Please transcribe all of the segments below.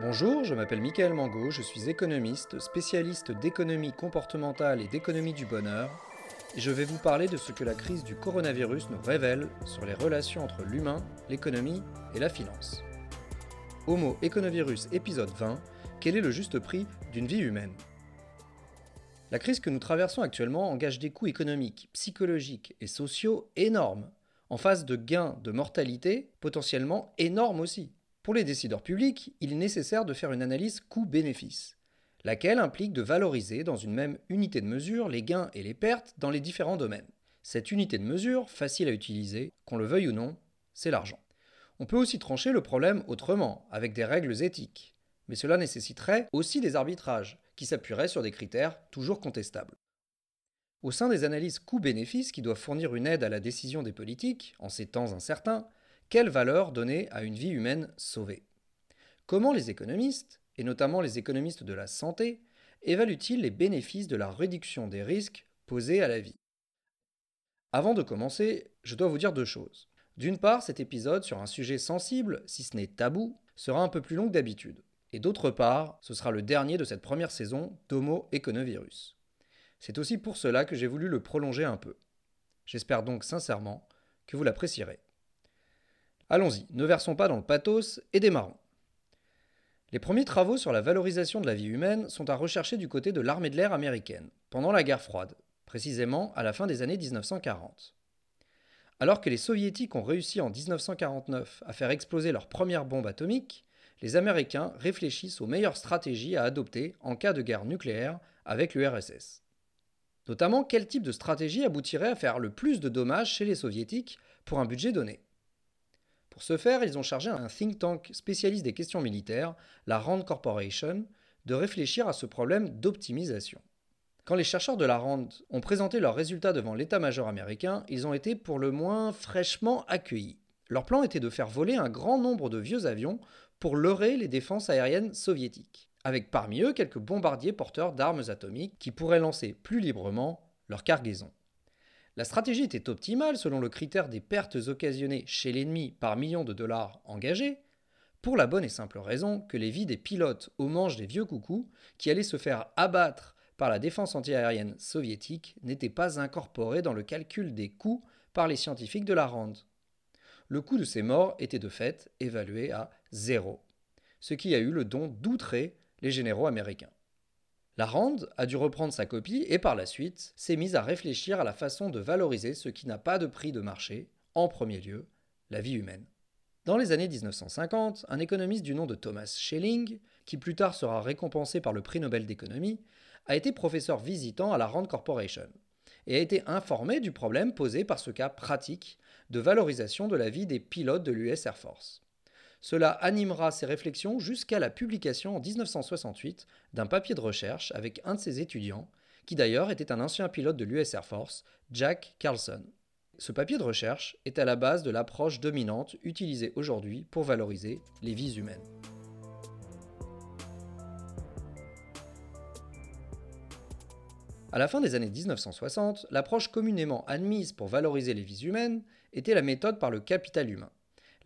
Bonjour, je m'appelle Michael Mango, je suis économiste, spécialiste d'économie comportementale et d'économie du bonheur, et je vais vous parler de ce que la crise du coronavirus nous révèle sur les relations entre l'humain, l'économie et la finance. Homo Econovirus épisode 20, quel est le juste prix d'une vie humaine? La crise que nous traversons actuellement engage des coûts économiques, psychologiques et sociaux énormes, en face de gains de mortalité potentiellement énormes aussi. Pour les décideurs publics, il est nécessaire de faire une analyse coût-bénéfice, laquelle implique de valoriser dans une même unité de mesure les gains et les pertes dans les différents domaines. Cette unité de mesure, facile à utiliser, qu'on le veuille ou non, c'est l'argent. On peut aussi trancher le problème autrement, avec des règles éthiques, mais cela nécessiterait aussi des arbitrages, qui s'appuieraient sur des critères toujours contestables. Au sein des analyses coût-bénéfice qui doivent fournir une aide à la décision des politiques, en ces temps incertains, quelle valeur donner à une vie humaine sauvée? Comment les économistes, et notamment les économistes de la santé, évaluent-ils les bénéfices de la réduction des risques posés à la vie? Avant de commencer, je dois vous dire deux choses. D'une part, cet épisode sur un sujet sensible, si ce n'est tabou, sera un peu plus long que d'habitude. Et d'autre part, ce sera le dernier de cette première saison d'Homo Econovirus. C'est aussi pour cela que j'ai voulu le prolonger un peu. J'espère donc sincèrement que vous l'apprécierez. Allons-y, ne versons pas dans le pathos et démarrons. Les premiers travaux sur la valorisation de la vie humaine sont à rechercher du côté de l'armée de l'air américaine, pendant la guerre froide, précisément à la fin des années 1940. Alors que les soviétiques ont réussi en 1949 à faire exploser leur première bombe atomique, les Américains réfléchissent aux meilleures stratégies à adopter en cas de guerre nucléaire avec l'URSS. Notamment, quel type de stratégie aboutirait à faire le plus de dommages chez les soviétiques pour un budget donné? Pour ce faire, ils ont chargé un think tank spécialiste des questions militaires, la RAND Corporation, de réfléchir à ce problème d'optimisation. Quand les chercheurs de la RAND ont présenté leurs résultats devant l'état-major américain, ils ont été pour le moins fraîchement accueillis. Leur plan était de faire voler un grand nombre de vieux avions pour leurrer les défenses aériennes soviétiques, avec parmi eux quelques bombardiers porteurs d'armes atomiques qui pourraient lancer plus librement leur cargaison. La stratégie était optimale selon le critère des pertes occasionnées chez l'ennemi par million de dollars engagés, pour la bonne et simple raison que les vies des pilotes aux manches des vieux coucous, qui allaient se faire abattre par la défense antiaérienne soviétique, n'étaient pas incorporées dans le calcul des coûts par les scientifiques de la RAND. Le coût de ces morts était de fait évalué à zéro, ce qui a eu le don d'outrer les généraux américains. La RAND a dû reprendre sa copie et par la suite s'est mise à réfléchir à la façon de valoriser ce qui n'a pas de prix de marché, en premier lieu, la vie humaine. Dans les années 1950, un économiste du nom de Thomas Schelling, qui plus tard sera récompensé par le prix Nobel d'économie, a été professeur visitant à la RAND Corporation et a été informé du problème posé par ce cas pratique de valorisation de la vie des pilotes de l'US Air Force. Cela animera ses réflexions jusqu'à la publication en 1968 d'un papier de recherche avec un de ses étudiants, qui d'ailleurs était un ancien pilote de l'US Air Force, Jack Carlson. Ce papier de recherche est à la base de l'approche dominante utilisée aujourd'hui pour valoriser les vies humaines. À la fin des années 1960, l'approche communément admise pour valoriser les vies humaines était la méthode par le capital humain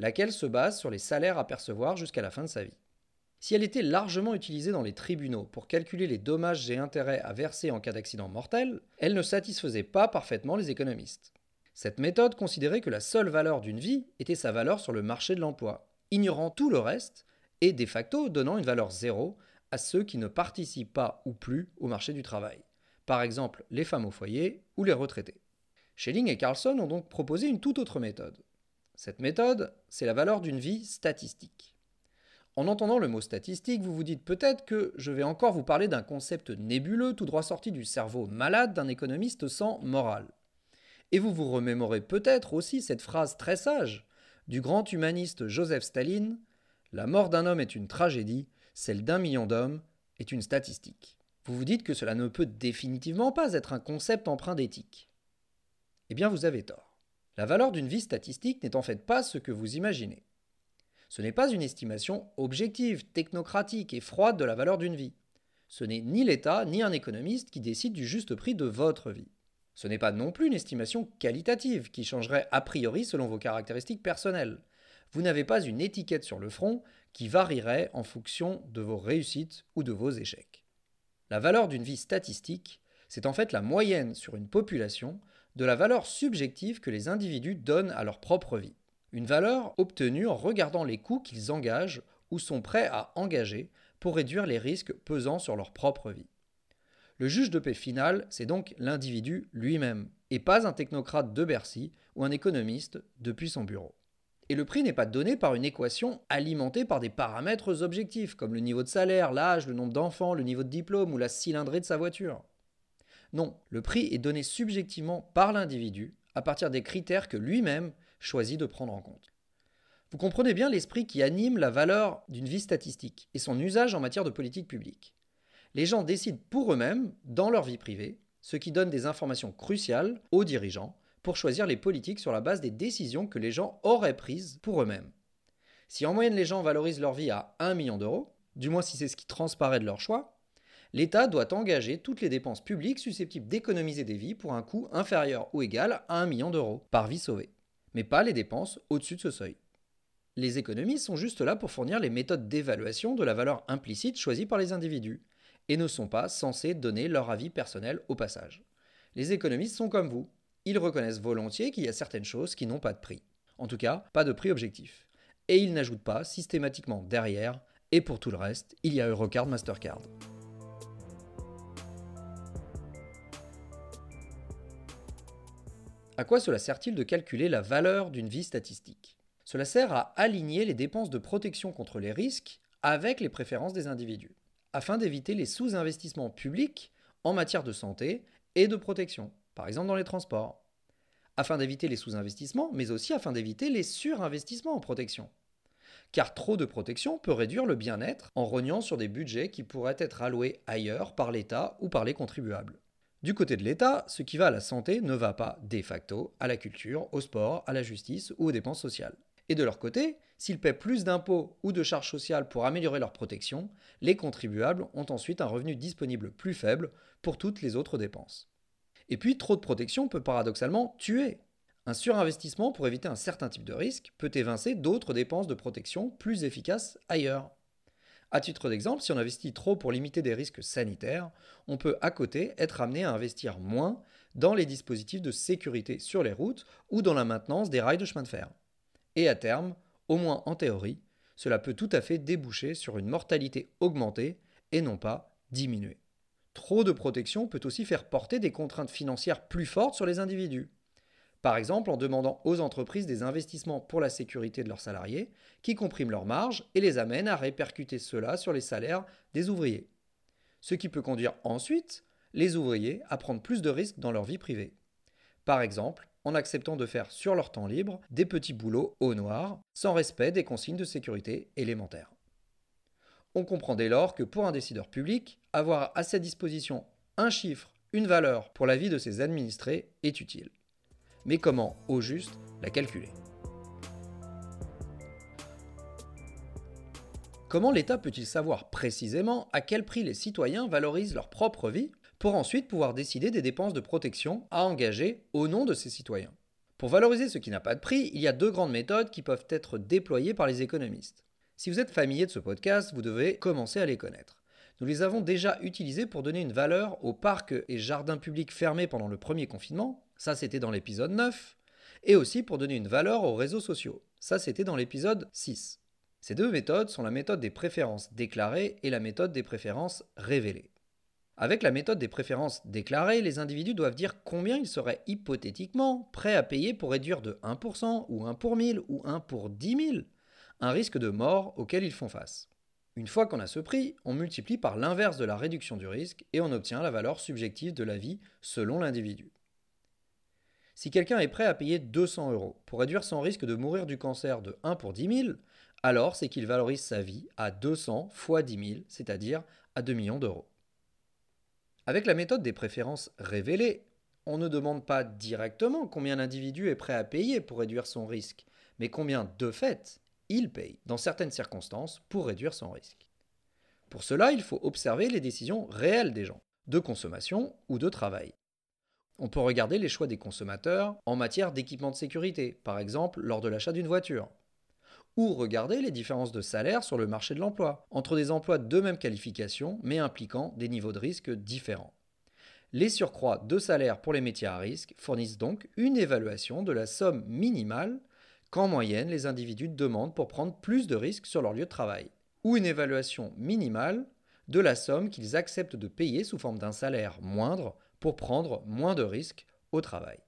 laquelle se base sur les salaires à percevoir jusqu'à la fin de sa vie. Si elle était largement utilisée dans les tribunaux pour calculer les dommages et intérêts à verser en cas d'accident mortel, elle ne satisfaisait pas parfaitement les économistes. Cette méthode considérait que la seule valeur d'une vie était sa valeur sur le marché de l'emploi, ignorant tout le reste et de facto donnant une valeur zéro à ceux qui ne participent pas ou plus au marché du travail, par exemple les femmes au foyer ou les retraités. Schelling et Carlson ont donc proposé une toute autre méthode. Cette méthode, c'est la valeur d'une vie statistique. En entendant le mot statistique, vous vous dites peut-être que je vais encore vous parler d'un concept nébuleux tout droit sorti du cerveau malade d'un économiste sans morale. Et vous vous remémorez peut-être aussi cette phrase très sage du grand humaniste Joseph Staline La mort d'un homme est une tragédie, celle d'un million d'hommes est une statistique. Vous vous dites que cela ne peut définitivement pas être un concept empreint d'éthique. Eh bien, vous avez tort. La valeur d'une vie statistique n'est en fait pas ce que vous imaginez. Ce n'est pas une estimation objective, technocratique et froide de la valeur d'une vie. Ce n'est ni l'État ni un économiste qui décide du juste prix de votre vie. Ce n'est pas non plus une estimation qualitative qui changerait a priori selon vos caractéristiques personnelles. vous n'avez pas une étiquette sur le front qui varierait en fonction de vos réussites ou de vos échecs. La valeur d'une vie statistique, c'est en fait la moyenne sur une population de la valeur subjective que les individus donnent à leur propre vie. Une valeur obtenue en regardant les coûts qu'ils engagent ou sont prêts à engager pour réduire les risques pesant sur leur propre vie. Le juge de paix final, c'est donc l'individu lui-même, et pas un technocrate de Bercy ou un économiste depuis son bureau. Et le prix n'est pas donné par une équation alimentée par des paramètres objectifs, comme le niveau de salaire, l'âge, le nombre d'enfants, le niveau de diplôme ou la cylindrée de sa voiture. Non, le prix est donné subjectivement par l'individu à partir des critères que lui-même choisit de prendre en compte. Vous comprenez bien l'esprit qui anime la valeur d'une vie statistique et son usage en matière de politique publique. Les gens décident pour eux-mêmes, dans leur vie privée, ce qui donne des informations cruciales aux dirigeants pour choisir les politiques sur la base des décisions que les gens auraient prises pour eux-mêmes. Si en moyenne les gens valorisent leur vie à 1 million d'euros, du moins si c'est ce qui transparaît de leur choix, l'État doit engager toutes les dépenses publiques susceptibles d'économiser des vies pour un coût inférieur ou égal à 1 million d'euros par vie sauvée, mais pas les dépenses au-dessus de ce seuil. Les économies sont juste là pour fournir les méthodes d'évaluation de la valeur implicite choisie par les individus, et ne sont pas censés donner leur avis personnel au passage. Les économistes sont comme vous, ils reconnaissent volontiers qu'il y a certaines choses qui n'ont pas de prix. En tout cas, pas de prix objectif. Et ils n'ajoutent pas systématiquement derrière, et pour tout le reste, il y a Eurocard Mastercard. À quoi cela sert-il de calculer la valeur d'une vie statistique? Cela sert à aligner les dépenses de protection contre les risques avec les préférences des individus, afin d'éviter les sous-investissements publics en matière de santé et de protection par exemple dans les transports, afin d'éviter les sous-investissements, mais aussi afin d'éviter les surinvestissements en protection. Car trop de protection peut réduire le bien-être en rognant sur des budgets qui pourraient être alloués ailleurs par l'État ou par les contribuables. Du côté de l'État, ce qui va à la santé ne va pas de facto à la culture, au sport, à la justice ou aux dépenses sociales. Et de leur côté, s'ils paient plus d'impôts ou de charges sociales pour améliorer leur protection, les contribuables ont ensuite un revenu disponible plus faible pour toutes les autres dépenses. Et puis, trop de protection peut paradoxalement tuer. Un surinvestissement pour éviter un certain type de risque peut évincer d'autres dépenses de protection plus efficaces ailleurs. À titre d'exemple, si on investit trop pour limiter des risques sanitaires, on peut à côté être amené à investir moins dans les dispositifs de sécurité sur les routes ou dans la maintenance des rails de chemin de fer. Et à terme, au moins en théorie, cela peut tout à fait déboucher sur une mortalité augmentée et non pas diminuée. Trop de protection peut aussi faire porter des contraintes financières plus fortes sur les individus. Par exemple en demandant aux entreprises des investissements pour la sécurité de leurs salariés, qui compriment leurs marges et les amènent à répercuter cela sur les salaires des ouvriers. Ce qui peut conduire ensuite les ouvriers à prendre plus de risques dans leur vie privée. Par exemple, en acceptant de faire sur leur temps libre des petits boulots au noir, sans respect des consignes de sécurité élémentaires. On comprend dès lors que pour un décideur public, avoir à sa disposition un chiffre, une valeur pour la vie de ses administrés est utile. Mais comment, au juste, la calculer Comment l'État peut-il savoir précisément à quel prix les citoyens valorisent leur propre vie pour ensuite pouvoir décider des dépenses de protection à engager au nom de ces citoyens? Pour valoriser ce qui n'a pas de prix, il y a deux grandes méthodes qui peuvent être déployées par les économistes. Si vous êtes familier de ce podcast, vous devez commencer à les connaître. Nous les avons déjà utilisés pour donner une valeur aux parcs et jardins publics fermés pendant le premier confinement, ça c'était dans l'épisode 9, et aussi pour donner une valeur aux réseaux sociaux, ça c'était dans l'épisode 6. Ces deux méthodes sont la méthode des préférences déclarées et la méthode des préférences révélées. Avec la méthode des préférences déclarées, les individus doivent dire combien ils seraient hypothétiquement prêts à payer pour réduire de 1% ou 1 pour 1000 ou 1 pour 10 000 un risque de mort auquel ils font face. Une fois qu'on a ce prix, on multiplie par l'inverse de la réduction du risque et on obtient la valeur subjective de la vie selon l'individu. Si quelqu'un est prêt à payer 200 euros pour réduire son risque de mourir du cancer de 1 pour 10 000, alors c'est qu'il valorise sa vie à 200 fois 10 000, c'est-à-dire à 2 millions d'euros. Avec la méthode des préférences révélées, on ne demande pas directement combien l'individu est prêt à payer pour réduire son risque, mais combien de fait il paye, dans certaines circonstances, pour réduire son risque. Pour cela, il faut observer les décisions réelles des gens, de consommation ou de travail. On peut regarder les choix des consommateurs en matière d'équipement de sécurité, par exemple lors de l'achat d'une voiture, ou regarder les différences de salaire sur le marché de l'emploi, entre des emplois de même qualification, mais impliquant des niveaux de risque différents. Les surcroîts de salaire pour les métiers à risque fournissent donc une évaluation de la somme minimale qu'en moyenne les individus demandent pour prendre plus de risques sur leur lieu de travail, ou une évaluation minimale de la somme qu'ils acceptent de payer sous forme d'un salaire moindre pour prendre moins de risques au travail.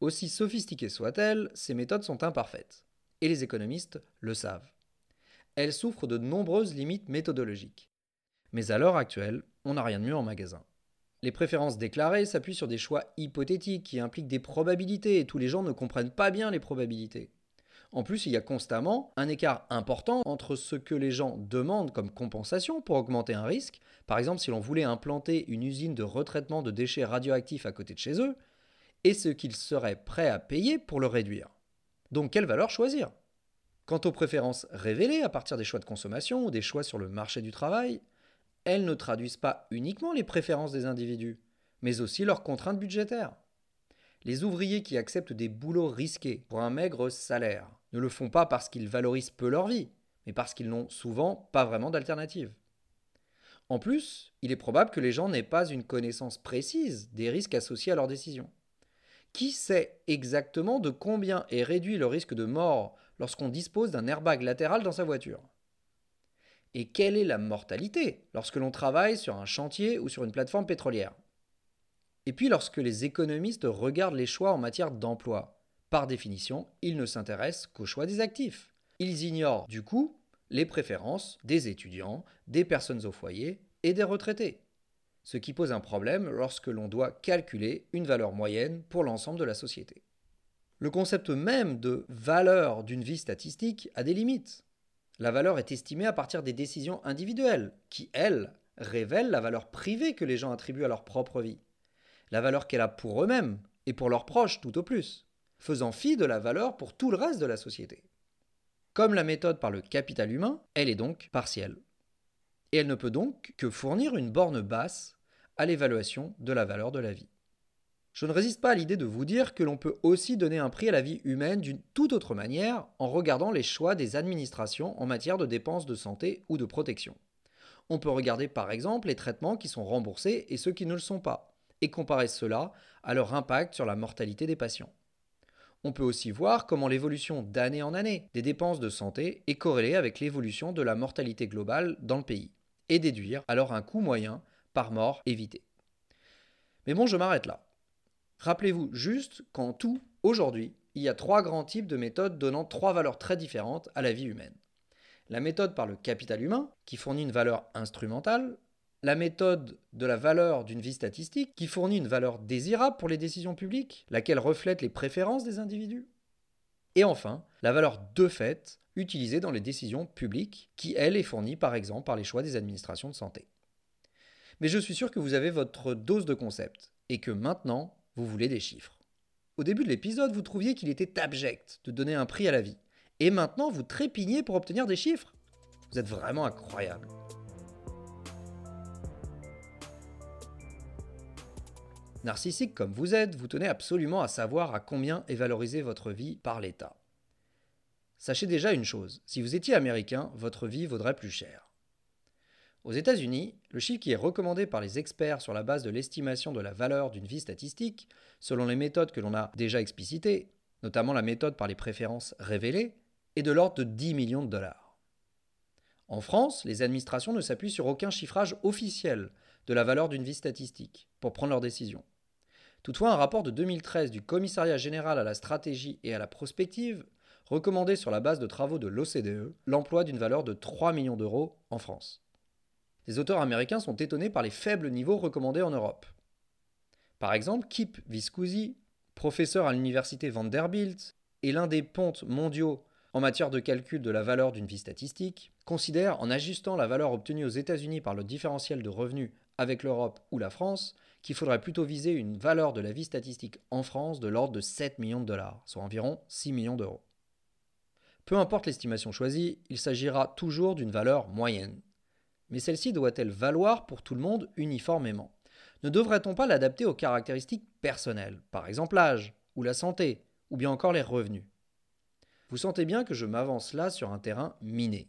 Aussi sophistiquées soient-elles, ces méthodes sont imparfaites et les économistes le savent. Elle souffre de nombreuses limites méthodologiques. Mais à l'heure actuelle, on n'a rien de mieux en magasin. Les préférences déclarées s'appuient sur des choix hypothétiques qui impliquent des probabilités et tous les gens ne comprennent pas bien les probabilités. En plus, il y a constamment un écart important entre ce que les gens demandent comme compensation pour augmenter un risque, par exemple si l'on voulait implanter une usine de retraitement de déchets radioactifs à côté de chez eux, et ce qu'ils seraient prêts à payer pour le réduire. Donc quelle valeur choisir? Quant aux préférences révélées à partir des choix de consommation ou des choix sur le marché du travail, elles ne traduisent pas uniquement les préférences des individus, mais aussi leurs contraintes budgétaires. Les ouvriers qui acceptent des boulots risqués pour un maigre salaire ne le font pas parce qu'ils valorisent peu leur vie, mais parce qu'ils n'ont souvent pas vraiment d'alternative. En plus, il est probable que les gens n'aient pas une connaissance précise des risques associés à leurs décisions. Qui sait exactement de combien est réduit le risque de mort lorsqu'on dispose d'un airbag latéral dans sa voiture? Et quelle est la mortalité lorsque l'on travaille sur un chantier ou sur une plateforme pétrolière? Et puis lorsque les économistes regardent les choix en matière d'emploi, par définition, ils ne s'intéressent qu'au choix des actifs. Ils ignorent du coup les préférences des étudiants, des personnes au foyer et des retraités ce qui pose un problème lorsque l'on doit calculer une valeur moyenne pour l'ensemble de la société. Le concept même de valeur d'une vie statistique a des limites. La valeur est estimée à partir des décisions individuelles, qui, elles, révèlent la valeur privée que les gens attribuent à leur propre vie, la valeur qu'elle a pour eux-mêmes et pour leurs proches tout au plus, faisant fi de la valeur pour tout le reste de la société. Comme la méthode par le capital humain, elle est donc partielle. Et elle ne peut donc que fournir une borne basse à l'évaluation de la valeur de la vie. Je ne résiste pas à l'idée de vous dire que l'on peut aussi donner un prix à la vie humaine d'une toute autre manière en regardant les choix des administrations en matière de dépenses de santé ou de protection. On peut regarder par exemple les traitements qui sont remboursés et ceux qui ne le sont pas, et comparer cela à leur impact sur la mortalité des patients. On peut aussi voir comment l'évolution d'année en année des dépenses de santé est corrélée avec l'évolution de la mortalité globale dans le pays, et déduire alors un coût moyen par mort évité. Mais bon, je m'arrête là. Rappelez-vous juste qu'en tout, aujourd'hui, il y a trois grands types de méthodes donnant trois valeurs très différentes à la vie humaine. La méthode par le capital humain, qui fournit une valeur instrumentale, la méthode de la valeur d'une vie statistique, qui fournit une valeur désirable pour les décisions publiques, laquelle reflète les préférences des individus. Et enfin, la valeur de fait, utilisée dans les décisions publiques, qui, elle, est fournie par exemple par les choix des administrations de santé. Mais je suis sûr que vous avez votre dose de concept et que maintenant, vous voulez des chiffres. Au début de l'épisode, vous trouviez qu'il était abject de donner un prix à la vie. Et maintenant, vous trépignez pour obtenir des chiffres. Vous êtes vraiment incroyable. Narcissique comme vous êtes, vous tenez absolument à savoir à combien est valorisée votre vie par l'État. Sachez déjà une chose, si vous étiez américain, votre vie vaudrait plus cher. Aux États-Unis, le chiffre qui est recommandé par les experts sur la base de l'estimation de la valeur d'une vie statistique, selon les méthodes que l'on a déjà explicitées, notamment la méthode par les préférences révélées, est de l'ordre de 10 millions de dollars. En France, les administrations ne s'appuient sur aucun chiffrage officiel de la valeur d'une vie statistique pour prendre leurs décisions. Toutefois, un rapport de 2013 du Commissariat général à la stratégie et à la prospective recommandait sur la base de travaux de l'OCDE l'emploi d'une valeur de 3 millions d'euros en France les auteurs américains sont étonnés par les faibles niveaux recommandés en Europe. Par exemple, Kip Viscusi, professeur à l'université Vanderbilt et l'un des pontes mondiaux en matière de calcul de la valeur d'une vie statistique, considère, en ajustant la valeur obtenue aux États-Unis par le différentiel de revenus avec l'Europe ou la France, qu'il faudrait plutôt viser une valeur de la vie statistique en France de l'ordre de 7 millions de dollars, soit environ 6 millions d'euros. Peu importe l'estimation choisie, il s'agira toujours d'une valeur moyenne, mais celle-ci doit-elle valoir pour tout le monde uniformément? Ne devrait-on pas l'adapter aux caractéristiques personnelles, par exemple l'âge, ou la santé, ou bien encore les revenus? Vous sentez bien que je m'avance là sur un terrain miné.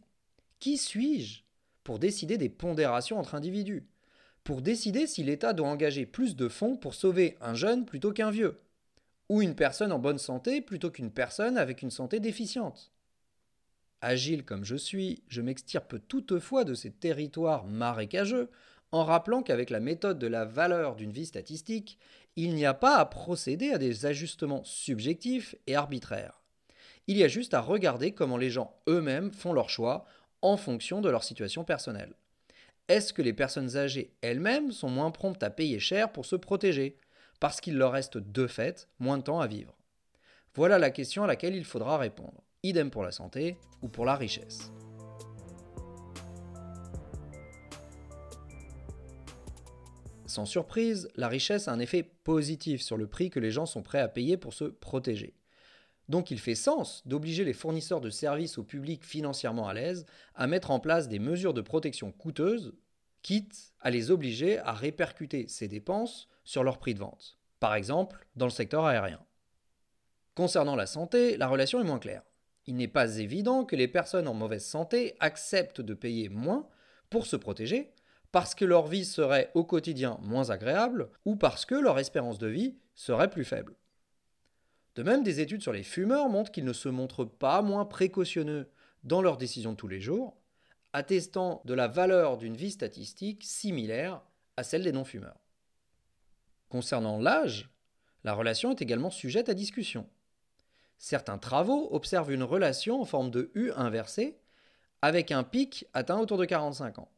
Qui suis-je pour décider des pondérations entre individus? Pour décider si l'État doit engager plus de fonds pour sauver un jeune plutôt qu'un vieux Ou une personne en bonne santé plutôt qu'une personne avec une santé déficiente Agile comme je suis, je m'extirpe toutefois de ces territoires marécageux en rappelant qu'avec la méthode de la valeur d'une vie statistique, il n'y a pas à procéder à des ajustements subjectifs et arbitraires. Il y a juste à regarder comment les gens eux-mêmes font leurs choix en fonction de leur situation personnelle. Est-ce que les personnes âgées elles-mêmes sont moins promptes à payer cher pour se protéger, parce qu'il leur reste de fait moins de temps à vivre? Voilà la question à laquelle il faudra répondre. Idem pour la santé ou pour la richesse. Sans surprise, la richesse a un effet positif sur le prix que les gens sont prêts à payer pour se protéger. Donc il fait sens d'obliger les fournisseurs de services au public financièrement à l'aise à mettre en place des mesures de protection coûteuses, quitte à les obliger à répercuter ces dépenses sur leur prix de vente. Par exemple, dans le secteur aérien. Concernant la santé, la relation est moins claire. Il n'est pas évident que les personnes en mauvaise santé acceptent de payer moins pour se protéger, parce que leur vie serait au quotidien moins agréable ou parce que leur espérance de vie serait plus faible. De même, des études sur les fumeurs montrent qu'ils ne se montrent pas moins précautionneux dans leurs décisions de tous les jours, attestant de la valeur d'une vie statistique similaire à celle des non-fumeurs. Concernant l'âge, la relation est également sujette à discussion. Certains travaux observent une relation en forme de U inversée avec un pic atteint autour de 45 ans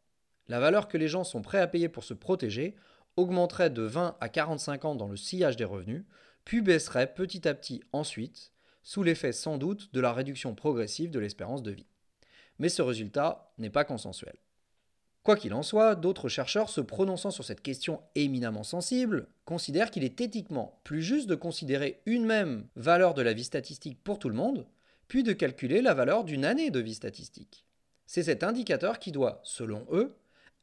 la valeur que les gens sont prêts à payer pour se protéger augmenterait de 20 à 45 ans dans le sillage des revenus, puis baisserait petit à petit ensuite, sous l'effet sans doute de la réduction progressive de l'espérance de vie. Mais ce résultat n'est pas consensuel. Quoi qu'il en soit, d'autres chercheurs se prononçant sur cette question éminemment sensible considèrent qu'il est éthiquement plus juste de considérer une même valeur de la vie statistique pour tout le monde, puis de calculer la valeur d'une année de vie statistique. C'est cet indicateur qui doit, selon eux,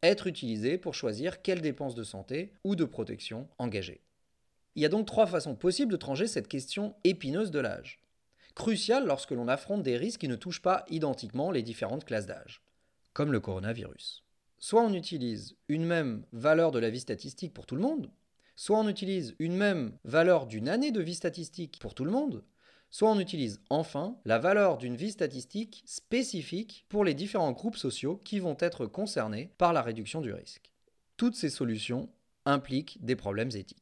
être utilisé pour choisir quelles dépenses de santé ou de protection engager. Il y a donc trois façons possibles de trancher cette question épineuse de l'âge. Cruciale lorsque l'on affronte des risques qui ne touchent pas identiquement les différentes classes d'âge, comme le coronavirus. Soit on utilise une même valeur de la vie statistique pour tout le monde, soit on utilise une même valeur d'une année de vie statistique pour tout le monde, soit on utilise enfin la valeur d'une vie statistique spécifique pour les différents groupes sociaux qui vont être concernés par la réduction du risque. Toutes ces solutions impliquent des problèmes éthiques.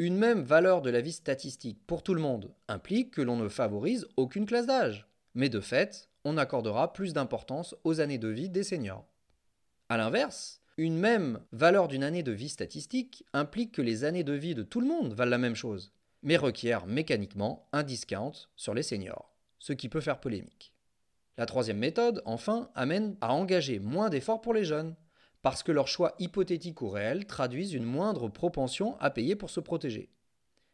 Une même valeur de la vie statistique pour tout le monde implique que l'on ne favorise aucune classe d'âge, mais de fait, on accordera plus d'importance aux années de vie des seniors. A l'inverse, une même valeur d'une année de vie statistique implique que les années de vie de tout le monde valent la même chose, mais requiert mécaniquement un discount sur les seniors, ce qui peut faire polémique. La troisième méthode, enfin, amène à engager moins d'efforts pour les jeunes, parce que leurs choix hypothétiques ou réels traduisent une moindre propension à payer pour se protéger.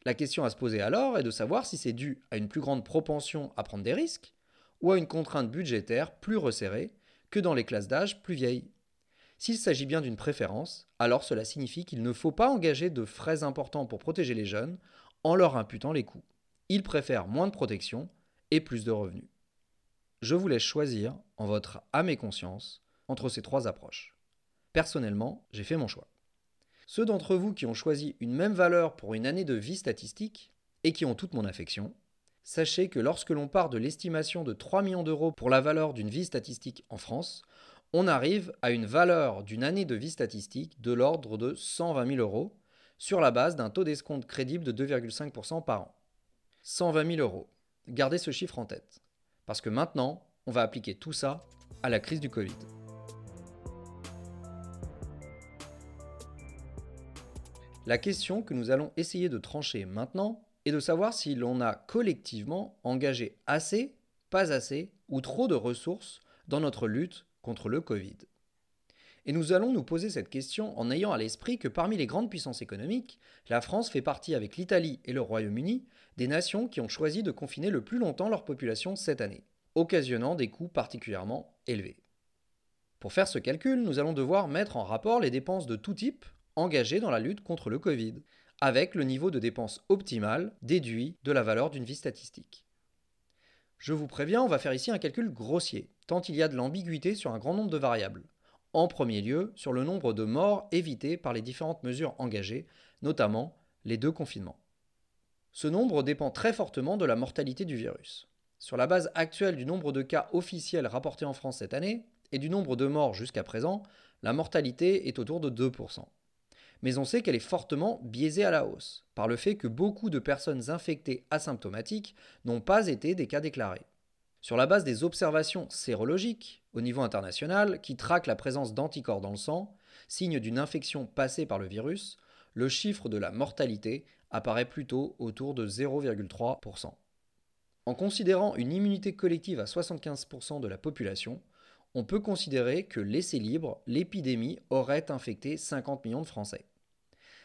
La question à se poser alors est de savoir si c'est dû à une plus grande propension à prendre des risques, ou à une contrainte budgétaire plus resserrée que dans les classes d'âge plus vieilles. S'il s'agit bien d'une préférence, alors cela signifie qu'il ne faut pas engager de frais importants pour protéger les jeunes en leur imputant les coûts. Ils préfèrent moins de protection et plus de revenus. Je vous laisse choisir, en votre âme et conscience, entre ces trois approches. Personnellement, j'ai fait mon choix. Ceux d'entre vous qui ont choisi une même valeur pour une année de vie statistique et qui ont toute mon affection, sachez que lorsque l'on part de l'estimation de 3 millions d'euros pour la valeur d'une vie statistique en France, on arrive à une valeur d'une année de vie statistique de l'ordre de 120 000 euros, sur la base d'un taux d'escompte crédible de 2,5% par an. 120 000 euros. Gardez ce chiffre en tête. Parce que maintenant, on va appliquer tout ça à la crise du Covid. La question que nous allons essayer de trancher maintenant est de savoir si l'on a collectivement engagé assez, pas assez ou trop de ressources dans notre lutte contre le Covid. Et nous allons nous poser cette question en ayant à l'esprit que parmi les grandes puissances économiques, la France fait partie avec l'Italie et le Royaume-Uni des nations qui ont choisi de confiner le plus longtemps leur population cette année, occasionnant des coûts particulièrement élevés. Pour faire ce calcul, nous allons devoir mettre en rapport les dépenses de tout type engagées dans la lutte contre le Covid, avec le niveau de dépenses optimal déduit de la valeur d'une vie statistique. Je vous préviens, on va faire ici un calcul grossier, tant il y a de l'ambiguïté sur un grand nombre de variables. En premier lieu, sur le nombre de morts évitées par les différentes mesures engagées, notamment les deux confinements. Ce nombre dépend très fortement de la mortalité du virus. Sur la base actuelle du nombre de cas officiels rapportés en France cette année et du nombre de morts jusqu'à présent, la mortalité est autour de 2%. Mais on sait qu'elle est fortement biaisée à la hausse, par le fait que beaucoup de personnes infectées asymptomatiques n'ont pas été des cas déclarés. Sur la base des observations sérologiques au niveau international, qui traquent la présence d'anticorps dans le sang, signe d'une infection passée par le virus, le chiffre de la mortalité apparaît plutôt autour de 0,3%. En considérant une immunité collective à 75% de la population, on peut considérer que laissé libre, l'épidémie aurait infecté 50 millions de Français.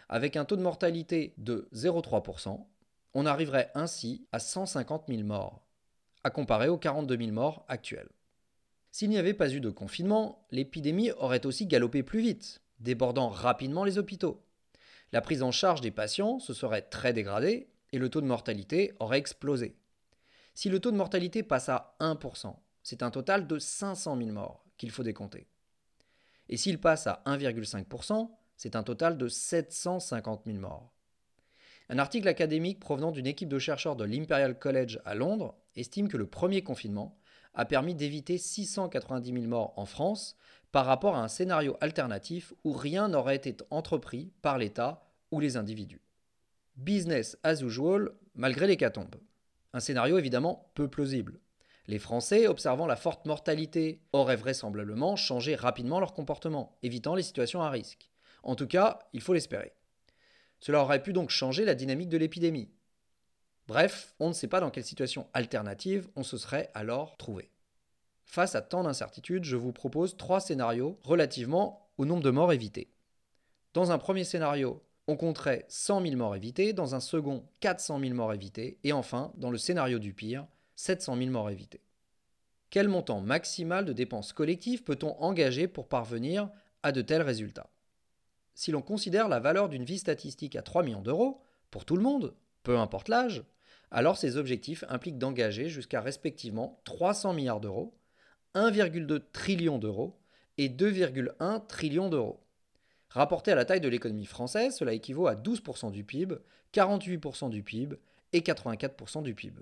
Avec un taux de mortalité de 0,3%, on arriverait ainsi à 150 000 morts, à comparer aux 42 000 morts actuels. S'il n'y avait pas eu de confinement, l'épidémie aurait aussi galopé plus vite, débordant rapidement les hôpitaux la prise en charge des patients se serait très dégradée et le taux de mortalité aurait explosé. Si le taux de mortalité passe à 1%, c'est un total de 500 000 morts qu'il faut décompter. Et s'il passe à 1,5%, c'est un total de 750 000 morts. Un article académique provenant d'une équipe de chercheurs de l'Imperial College à Londres estime que le premier confinement a permis d'éviter 690 000 morts en France par rapport à un scénario alternatif où rien n'aurait été entrepris par l'État ou les individus. Business as usual malgré l'hécatombe. Un scénario évidemment peu plausible. Les Français, observant la forte mortalité, auraient vraisemblablement changé rapidement leur comportement, évitant les situations à risque. En tout cas, il faut l'espérer. Cela aurait pu donc changer la dynamique de l'épidémie. Bref, on ne sait pas dans quelle situation alternative on se serait alors trouvé. Face à tant d'incertitudes, je vous propose trois scénarios relativement au nombre de morts évitées. Dans un premier scénario, on compterait 100 000 morts évitées, dans un second 400 000 morts évitées, et enfin, dans le scénario du pire, 700 000 morts évitées. Quel montant maximal de dépenses collectives peut-on engager pour parvenir à de tels résultats? Si l'on considère la valeur d'une vie statistique à 3 millions d'euros, pour tout le monde, peu importe l'âge, alors ces objectifs impliquent d'engager jusqu'à respectivement 300 milliards d'euros, 1,2 trillion d'euros et 2,1 trillion d'euros. Rapporté à la taille de l'économie française, cela équivaut à 12% du PIB, 48% du PIB et 84% du PIB.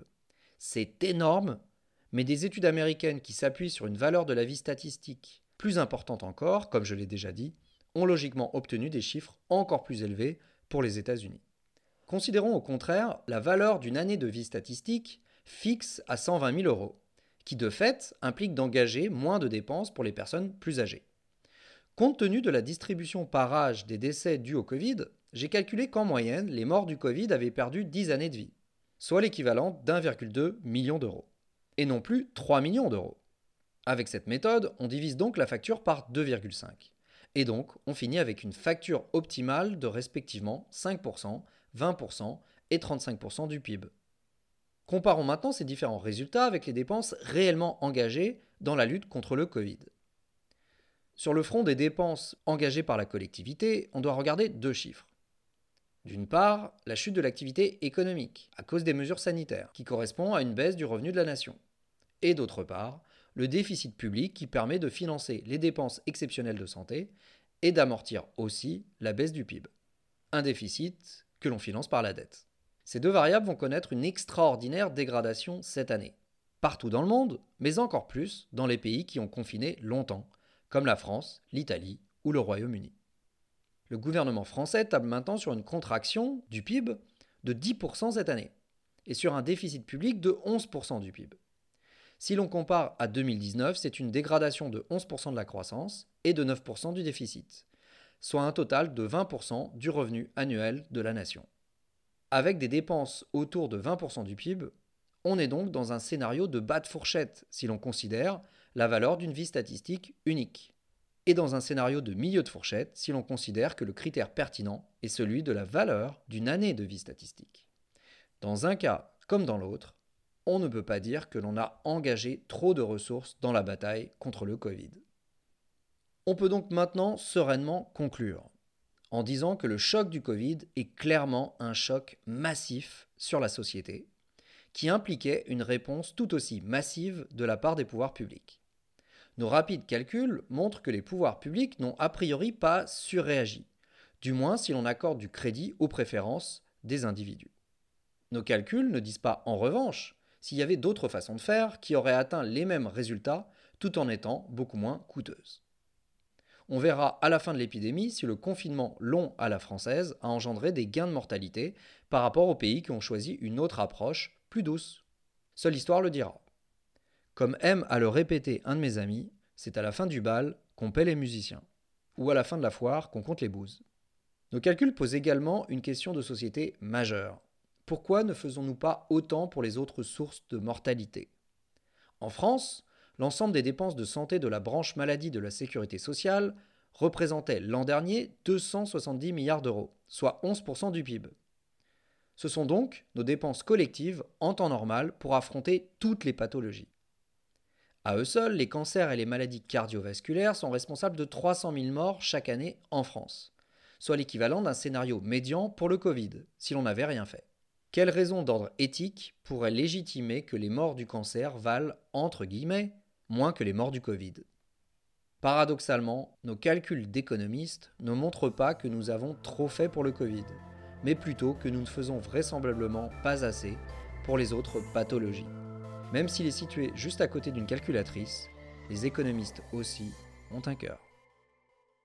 C'est énorme, mais des études américaines qui s'appuient sur une valeur de la vie statistique plus importante encore, comme je l'ai déjà dit, ont logiquement obtenu des chiffres encore plus élevés pour les États-Unis. Considérons au contraire la valeur d'une année de vie statistique fixe à 120 000 euros, qui de fait implique d'engager moins de dépenses pour les personnes plus âgées. Compte tenu de la distribution par âge des décès dus au Covid, j'ai calculé qu'en moyenne, les morts du Covid avaient perdu 10 années de vie, soit l'équivalent d'1,2 million d'euros, et non plus 3 millions d'euros. Avec cette méthode, on divise donc la facture par 2,5. Et donc, on finit avec une facture optimale de respectivement 5%, 20% et 35% du PIB. Comparons maintenant ces différents résultats avec les dépenses réellement engagées dans la lutte contre le Covid. Sur le front des dépenses engagées par la collectivité, on doit regarder deux chiffres. D'une part, la chute de l'activité économique à cause des mesures sanitaires, qui correspond à une baisse du revenu de la nation. Et d'autre part, le déficit public qui permet de financer les dépenses exceptionnelles de santé et d'amortir aussi la baisse du PIB. Un déficit que l'on finance par la dette. Ces deux variables vont connaître une extraordinaire dégradation cette année. Partout dans le monde, mais encore plus dans les pays qui ont confiné longtemps, comme la France, l'Italie ou le Royaume-Uni. Le gouvernement français table maintenant sur une contraction du PIB de 10% cette année, et sur un déficit public de 11% du PIB. Si l'on compare à 2019, c'est une dégradation de 11% de la croissance et de 9% du déficit, soit un total de 20% du revenu annuel de la nation. Avec des dépenses autour de 20% du PIB, on est donc dans un scénario de bas de fourchette si l'on considère la valeur d'une vie statistique unique. Et dans un scénario de milieu de fourchette si l'on considère que le critère pertinent est celui de la valeur d'une année de vie statistique. Dans un cas comme dans l'autre, on ne peut pas dire que l'on a engagé trop de ressources dans la bataille contre le Covid. On peut donc maintenant sereinement conclure en disant que le choc du Covid est clairement un choc massif sur la société, qui impliquait une réponse tout aussi massive de la part des pouvoirs publics. Nos rapides calculs montrent que les pouvoirs publics n'ont a priori pas surréagi, du moins si l'on accorde du crédit aux préférences des individus. Nos calculs ne disent pas, en revanche, s'il y avait d'autres façons de faire qui auraient atteint les mêmes résultats tout en étant beaucoup moins coûteuses. On verra à la fin de l'épidémie si le confinement long à la française a engendré des gains de mortalité par rapport aux pays qui ont choisi une autre approche plus douce. Seule l'histoire le dira. Comme aime à le répéter un de mes amis, c'est à la fin du bal qu'on paie les musiciens, ou à la fin de la foire qu'on compte les bouses. Nos calculs posent également une question de société majeure. Pourquoi ne faisons-nous pas autant pour les autres sources de mortalité? En France, l'ensemble des dépenses de santé de la branche maladie de la sécurité sociale représentait l'an dernier 270 milliards d'euros, soit 11% du PIB. Ce sont donc nos dépenses collectives en temps normal pour affronter toutes les pathologies. À eux seuls, les cancers et les maladies cardiovasculaires sont responsables de 300 000 morts chaque année en France, soit l'équivalent d'un scénario médian pour le Covid, si l'on n'avait rien fait. Quelle raison d'ordre éthique pourrait légitimer que les morts du cancer valent, entre guillemets, moins que les morts du Covid? Paradoxalement, nos calculs d'économistes ne montrent pas que nous avons trop fait pour le Covid, mais plutôt que nous ne faisons vraisemblablement pas assez pour les autres pathologies. Même s'il est situé juste à côté d'une calculatrice, les économistes aussi ont un cœur.